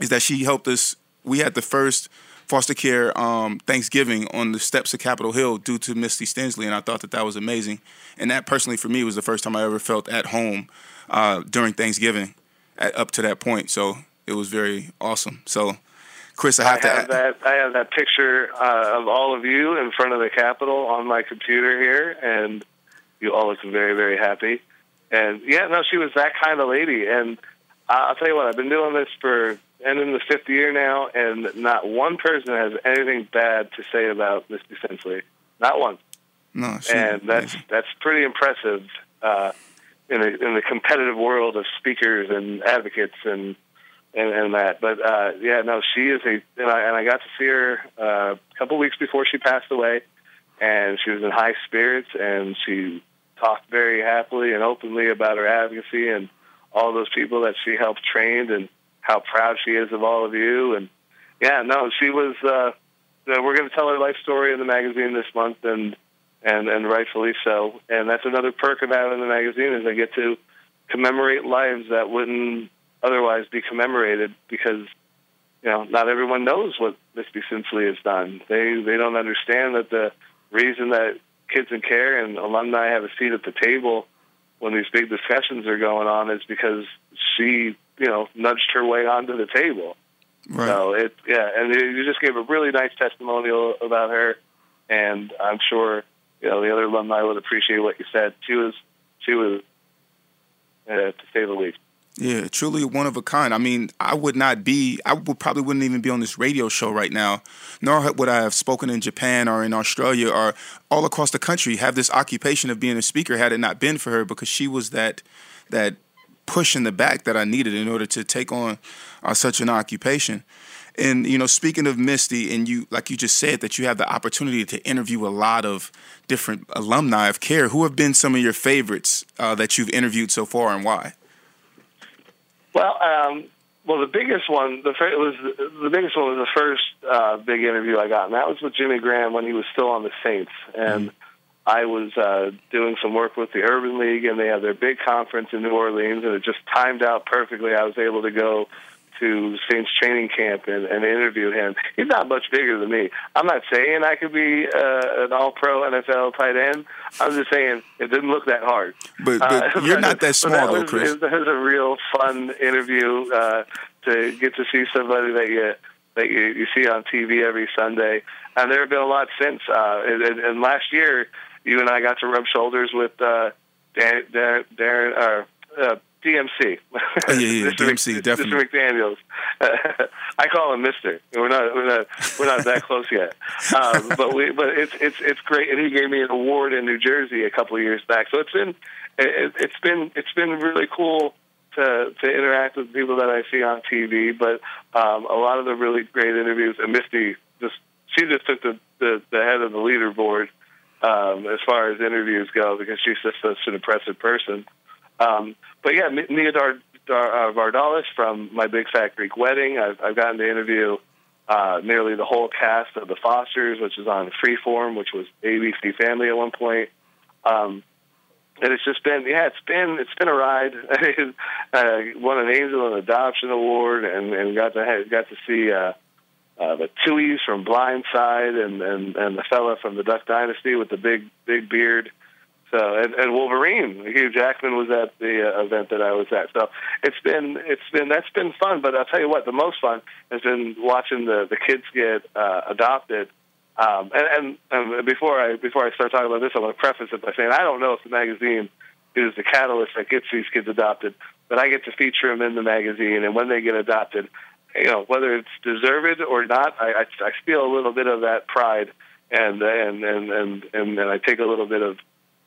is that she helped us we had the first foster care um, Thanksgiving on the steps of Capitol Hill due to Misty Stenslie, and I thought that that was amazing. And that personally for me was the first time I ever felt at home uh, during Thanksgiving at, up to that point. So it was very awesome. So, Chris, I have, I have to. that. I have that picture uh, of all of you in front of the Capitol on my computer here, and you all look very, very happy. And yeah, no, she was that kind of lady. And I'll tell you what, I've been doing this for and in the fifth year now, and not one person has anything bad to say about Misty Stenslie. Not one. No, and that's that's pretty impressive uh, in the in the competitive world of speakers and advocates and and, and that. But uh, yeah, no, she is a and I, and I got to see her uh, a couple weeks before she passed away, and she was in high spirits and she talked very happily and openly about her advocacy and all those people that she helped trained and how proud she is of all of you and yeah no she was uh we're going to tell her life story in the magazine this month and and and rightfully so. And that's another perk of having the magazine is I get to commemorate lives that wouldn't otherwise be commemorated because you know not everyone knows what Misty Stenslie has done. They they don't understand that the reason that kids in care and alumni have a seat at the table when these big discussions are going on is because she you know nudged her way onto the table. Right. So it yeah, and you just gave a really nice testimonial about her, and I'm sure you know the other alumni would appreciate what you said. She was she was uh, to say the least. Yeah, truly one of a kind. I mean, I would not be, I would probably wouldn't even be on this radio show right now, nor would I have spoken in Japan or in Australia or all across the country, have this occupation of being a speaker had it not been for her because she was that, that push in the back that I needed in order to take on uh, such an occupation. And you know, speaking of Misty, and you like you just said that you have the opportunity to interview a lot of different alumni of CARE. Who have been some of your favorites uh, that you've interviewed so far, and why? Well, um, well, the biggest one, the fir- was the biggest one was the first uh, big interview I got, and that was with Jimmy Graham when he was still on the Saints, and I was uh, doing some work with the Urban League, and they had their big conference in New Orleans, and it just timed out perfectly. I was able to go to Saints training camp and, and interview him. He's not much bigger than me. I'm not saying I could be uh, an All-Pro NFL tight end. I'm just saying it didn't look that hard. But, but Uh, you're not that small, that though, was, Chris. It was a real fun interview uh, to get to see somebody that you that you, you see on TV every Sunday. And there have been a lot since. Uh, and, and, and last year, you and I got to rub shoulders with uh, Dan, Dan, Darren, uh, uh, DMC. Oh, yeah, yeah, Mr. DMC, Mc- definitely. Mr. McDaniels. I call him Mister. We're not we're not we're not that close yet. Um, but we but it's it's it's great. And he gave me an award in New Jersey a couple of years back. So it's been it, it's been it's been really cool to to interact with people that I see on TV. But um, a lot of the really great interviews. And Misty just she just took the the, the head of the leaderboard um, as far as interviews go because she's just such an impressive person. Um, but yeah, M- Nia Dar- Dar- uh, Vardalos from My Big Fat Greek Wedding. I've, I've gotten to interview uh, nearly the whole cast of The Fosters, which is on Freeform, which was ABC Family at one point. Um, and it's just been, yeah, it's been, it's been a ride. uh, won an Angels in Adoption Award, and, and got to have, got to see uh, uh, the Tuohys from Blindside, and, and and the fella from the Duck Dynasty with the big big beard. So and, and Wolverine, Hugh Jackman was at the uh, event that I was at. So it's been it's been that's been fun. But I'll tell you what, the most fun has been watching the the kids get uh, adopted. Um, and, and, and before I before I start talking about this, I want to preface it by saying I don't know if the magazine is the catalyst that gets these kids adopted, but I get to feature them in the magazine, and when they get adopted, you know whether it's deserved or not, I, I, I feel a little bit of that pride, and and and and and, and I take a little bit of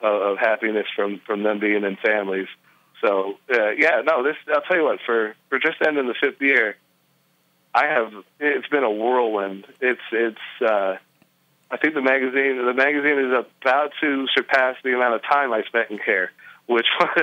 of, happiness from from them being in families. So uh, yeah, no, this I'll tell you what for for just ending the fifth year, I have it's been a whirlwind. It's it's. uh I think the magazine the magazine is about to surpass the amount of time I spent in care, which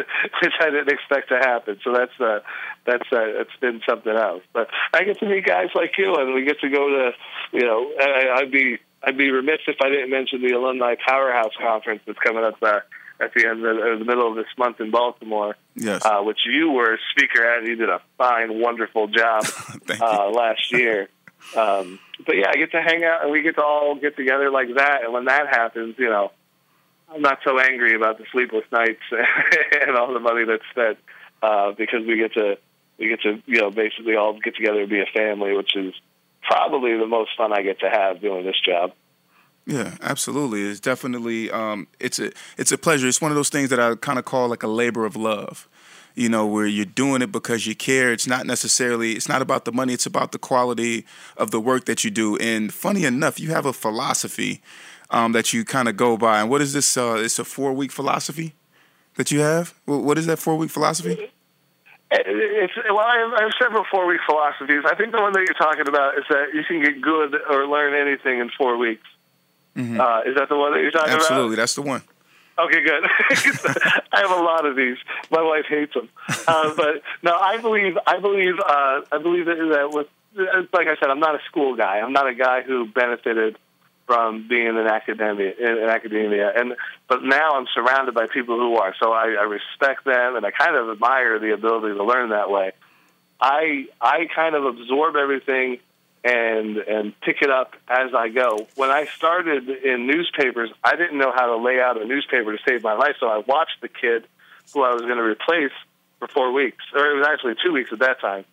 which I didn't expect to happen. So that's uh, that's uh, it's been something else. But I get to meet guys like you, and we get to go to you know I, I'd be I'd be remiss if I didn't mention the Alumni Powerhouse Conference that's coming up uh, at the end of the middle of this month in Baltimore. Yes. Uh, which you were a speaker at. and You did a fine, wonderful job uh, last year. Um, but yeah, I get to hang out and we get to all get together like that. And when that happens, you know, I'm not so angry about the sleepless nights and all the money that's spent uh, because we get to we get to you know basically all get together and be a family, which is probably the most fun I get to have doing this job. Yeah, absolutely. It's definitely um, it's a it's a pleasure. It's one of those things that I kind of call like a labor of love. You know, where you're doing it because you care. It's not necessarily it's not about the money. It's about the quality of the work that you do. And funny enough, you have a philosophy um, that you kind of go by. And what is this? Uh, it's a four week philosophy that you have. What is that four week philosophy? It's well, I have, I have several four week philosophies. I think the one that you're talking about is that you can get good or learn anything in four weeks. Uh, is that the one that you're talking about? Absolutely, that's the one. Okay, good. I have a lot of these. My wife hates them, uh, but no, I believe I believe uh, I believe that, that with like I said, I'm not a school guy. I'm not a guy who benefited from being in academia. In academia, and but now I'm surrounded by people who are. So I, I respect them, and I kind of admire the ability to learn that way. I I kind of absorb everything and and pick it up as I go. When I started in newspapers, I didn't know how to lay out a newspaper to save my life, so I watched the kid who I was going to replace for four weeks, or it was actually two weeks at that time.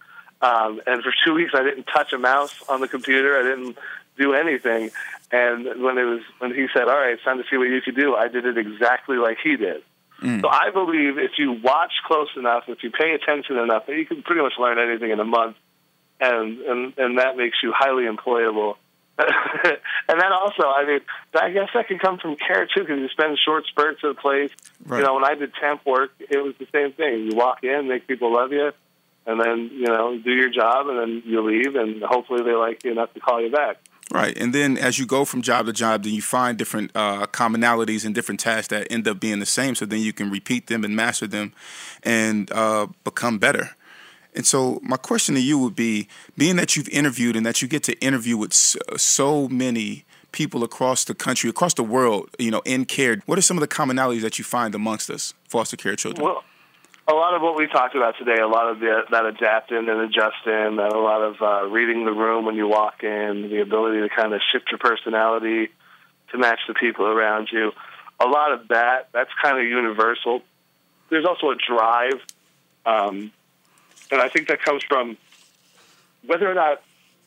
Um, and for two weeks, I didn't touch a mouse on the computer. I didn't do anything. And when it was when he said, "All right, it's time to see what you could do," I did it exactly like he did. Mm. So I believe if you watch close enough, if you pay attention enough, you can pretty much learn anything in a month, and and and that makes you highly employable. and then also, I mean, I guess that can come from care too, because you spend short spurts at a place. Right. You know, when I did temp work, it was the same thing. You walk in, make people love you, and then you know do your job, and then you leave, and hopefully they like you enough to call you back. Right, and then as you go from job to job, then you find different uh, commonalities and different tasks that end up being the same. So then you can repeat them and master them, and uh, become better. And so my question to you would be: being that you've interviewed and that you get to interview with so many people across the country, across the world, you know, in care, what are some of the commonalities that you find amongst us foster care children? Well, a lot of what we talked about today, a lot of the, that adapting and adjusting, and a lot of uh, reading the room when you walk in, the ability to kind of shift your personality to match the people around you. A lot of that, that's kind of universal. There's also a drive, um, and I think that comes from whether or not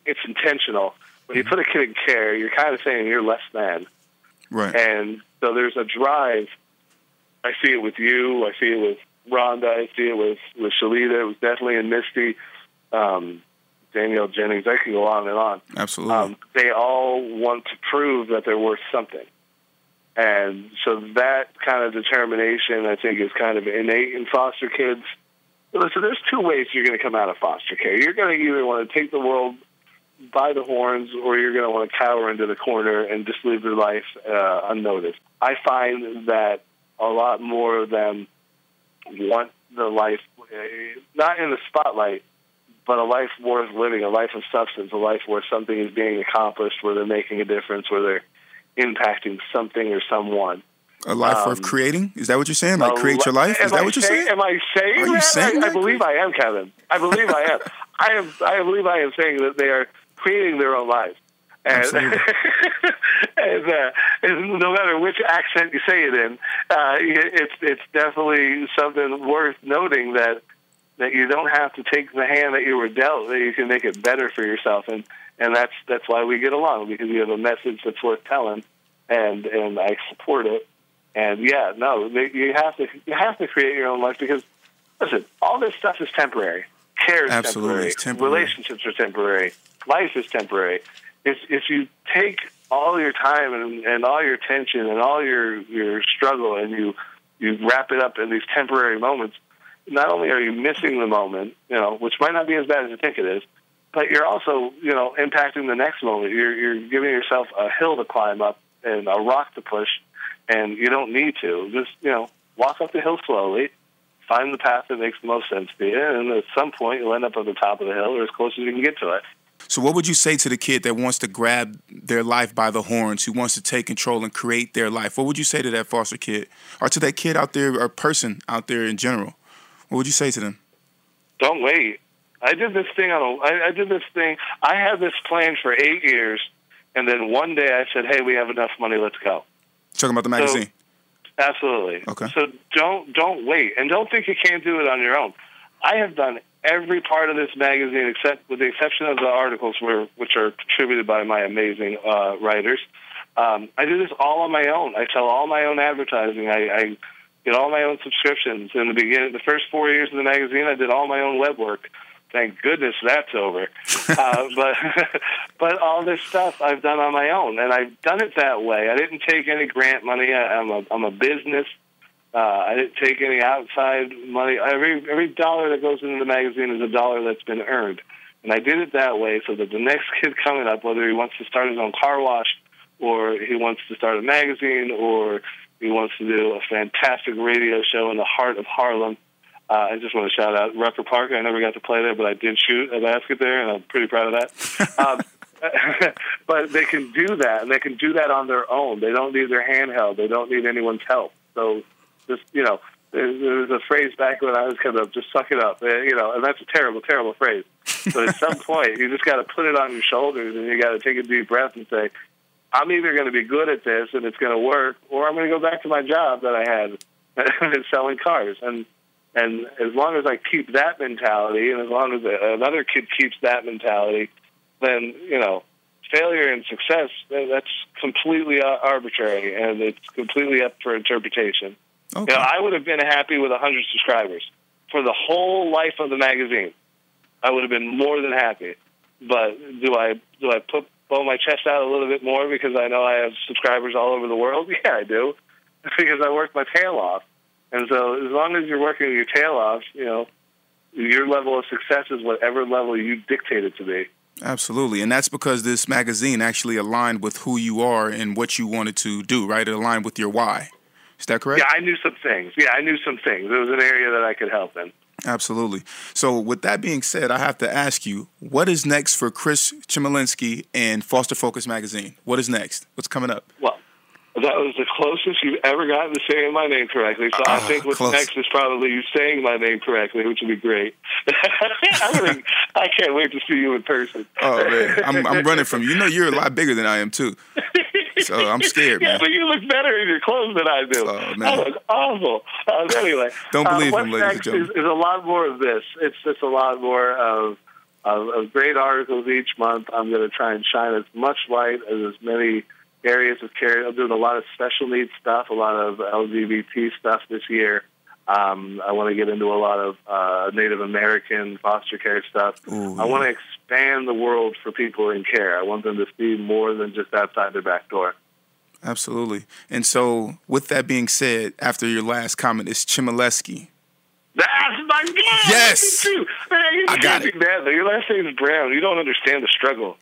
it's intentional. When you put a kid in care, you're kind of saying you're less than. Right. And so there's a drive. I see it with you. I see it with Rhonda. I see it with with Shalita. It was definitely in Misty. Um, Danielle Jennings. I can go on and on. Absolutely. Um, they all want to prove that they're worth something. And so that kind of determination, I think, is kind of innate in foster kids. Listen, there's two ways you're going to come out of foster care. You're going to either want to take the world by the horns, or you're going to want to cower into the corner and just live your life uh, unnoticed. I find that a lot more of them want the life, not in the spotlight, but a life worth living, a life of substance, a life where something is being accomplished, where they're making a difference, where they're impacting something or someone. A life um, worth creating? Is that what you're saying? Like create your life? Is that what you're saying? Am I saying Are you that? saying I, I believe I am, Kevin. I believe I am. I am. I believe I am saying that they are creating their own lives. And, and, uh, no matter which accent you say it in, uh, it's it's definitely something worth noting that that you don't have to take the hand that you were dealt; that you can make it better for yourself, and and that's that's why we get along because you have a message that's worth telling, and and I support it. And yeah, no, you have to you have to create your own life because listen, all this stuff is temporary. Care is Absolutely, temporary. temporary. Relationships are temporary. Life is temporary if if you take all your time and, and all your attention and all your your struggle and you you wrap it up in these temporary moments, not only are you missing the moment, you know, which might not be as bad as you think it is, but you're also, you know, impacting the next moment. You're you're giving yourself a hill to climb up and a rock to push, and you don't need to. Just you know, walk up the hill slowly, find the path that makes the most sense to you, and at some point you'll end up at the top of the hill or as close as you can get to it. So, what would you say to the kid that wants to grab their life by the horns, who wants to take control and create their life? What would you say to that foster kid, or to that kid out there, or person out there in general? What would you say to them? Don't wait. I did this thing on a. I, I did this thing. I had this plan for eight years, and then one day I said, "Hey, we have enough money. Let's go." Talking about the magazine. So, absolutely. Okay. So don't don't wait, and don't think you can't do it on your own. I have done every part of this magazine, except with the exception of the articles, were, which are contributed by my amazing uh, writers. Um, I do this all on my own. I sell all my own advertising. I, I get all my own subscriptions. In the beginning, the first four years of the magazine, I did all my own web work. Thank goodness that's over. uh, but but all this stuff I've done on my own, and I've done it that way. I didn't take any grant money. I, I'm a I'm a business uh, I didn't take any outside money. Every every dollar that goes into the magazine is a dollar that's been earned, and I did it that way so that the next kid coming up, whether he wants to start his own car wash, or he wants to start a magazine, or he wants to do a fantastic radio show in the heart of Harlem. Uh, I just want to shout out Rucker Park. I never got to play there, but I did shoot a basket there, and I'm pretty proud of that. um, but they can do that, and they can do that on their own. They don't need their handheld. They don't need anyone's help. So, just you know, there, there was a phrase back when I was kind of just suck it up, uh, you know, and that's a terrible, terrible phrase. But at some point, you just got to put it on your shoulders, and you got to take a deep breath and say, "I'm either going to be good at this and it's going to work, or I'm going to go back to my job that I had selling cars." And and as long as I keep that mentality, and as long as another kid keeps that mentality, then you know, failure and success that's completely arbitrary, and it's completely up for interpretation. Okay. You know, I would have been happy with 100 subscribers for the whole life of the magazine. I would have been more than happy. But do I do I put blow my chest out a little bit more because I know I have subscribers all over the world? Yeah, I do, because I work my tail off. And so as long as you're working your tail off, you know, your level of success is whatever level you dictate it to be. Absolutely. And that's because this magazine actually aligned with who you are and what you wanted to do, right? It aligned with your why. Is that correct? Yeah, I knew some things. Yeah, I knew some things. It was an area that I could help in. Absolutely. So, with that being said, I have to ask you, what is next for Chris Chmielewski and Foster Focus Magazine? What is next? What's coming up? Well, that was the closest you've ever gotten to saying my name correctly. So uh, I ah, think what's close. next is probably you saying my name correctly, which would be great. I, really, I can't wait to see you in person. Oh man, I'm, I'm running from you. You know, you're a lot bigger than I am too. So I'm scared, man. yeah, but you look better in your clothes than I do. Oh, man. I look awful. Uh, anyway, don't believe uh, him, ladies and gentlemen. Is, is a lot more of this. It's just a lot more of, of, of great articles each month. I'm going to try and shine as much light as as many areas of care. I'm doing a lot of special needs stuff, a lot of LGBT stuff this year. Um, I want to get into a lot of uh, Native American foster care stuff. Ooh, I want to expand the world for people in care. I want them to see more than just outside their back door. Absolutely. And so, with that being said, after your last comment, it's Chmielewski. That's my God. Yes. Man, I got it. Mad, though. Your last name is Brown. You don't understand the struggle.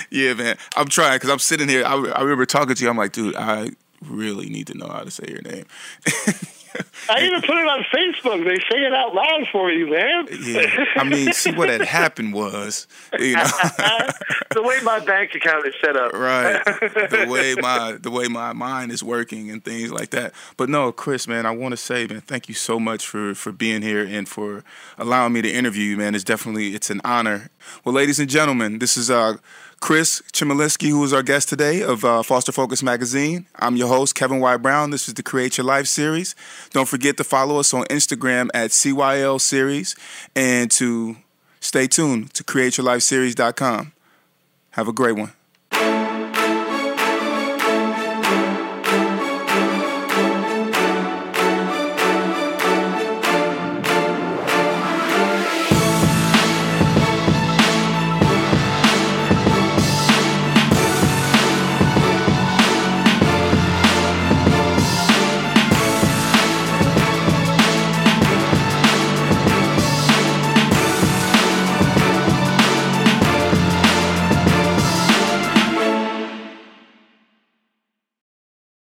yeah, man. I'm trying because I'm sitting here. I, I remember talking to you. I'm like, dude, I really need to know how to say your name. I even put it on Facebook. They say it out loud for you, man. yeah, I mean, see what had happened was, you know, the way my bank account is set up, right? The way my the way my mind is working and things like that. But no, Chris, man, I want to say, man, thank you so much for for being here and for allowing me to interview you, man. It's definitely it's an honor. Well, ladies and gentlemen, this is uh Chris Chmielewski, who is our guest today of uh, Foster Focus Magazine. I'm your host, Kevin Y. Brown. This is the Create Your Life series. Don't forget to follow us on Instagram at CYL Series and to stay tuned to CreateYourLifeSeries.com. Have a great one.